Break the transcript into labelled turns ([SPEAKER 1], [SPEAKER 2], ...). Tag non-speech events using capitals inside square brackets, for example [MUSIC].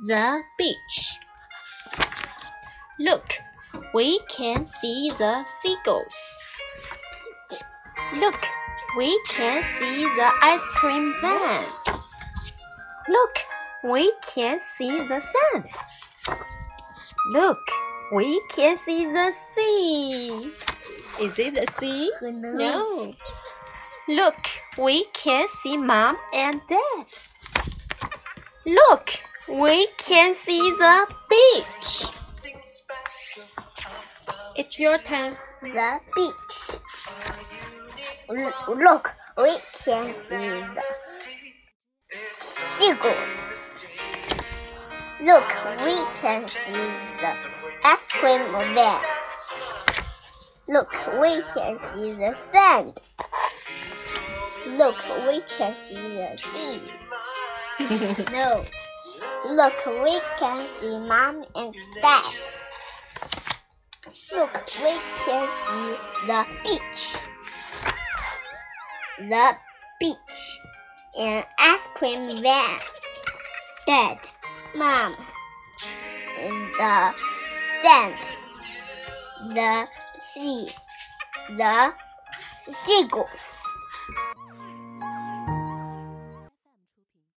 [SPEAKER 1] the beach. Look, we can see the seagulls. Look, we can see the ice cream van. Look, we can see the sand. Look, we can see the sea. Is it the sea? No. Look, we can see mom and dad. Look, we can see the beach. It's your turn.
[SPEAKER 2] The beach. L- Look, we can see the seagulls. Look, we can see the ice cream van. Look, we can see the sand. Look, we can see the sea. [LAUGHS] no. Look, we can see mom and dad. Look, we can see the beach. The beach. An ice cream van. Dad, mom. The sand. The sea. The seagulls.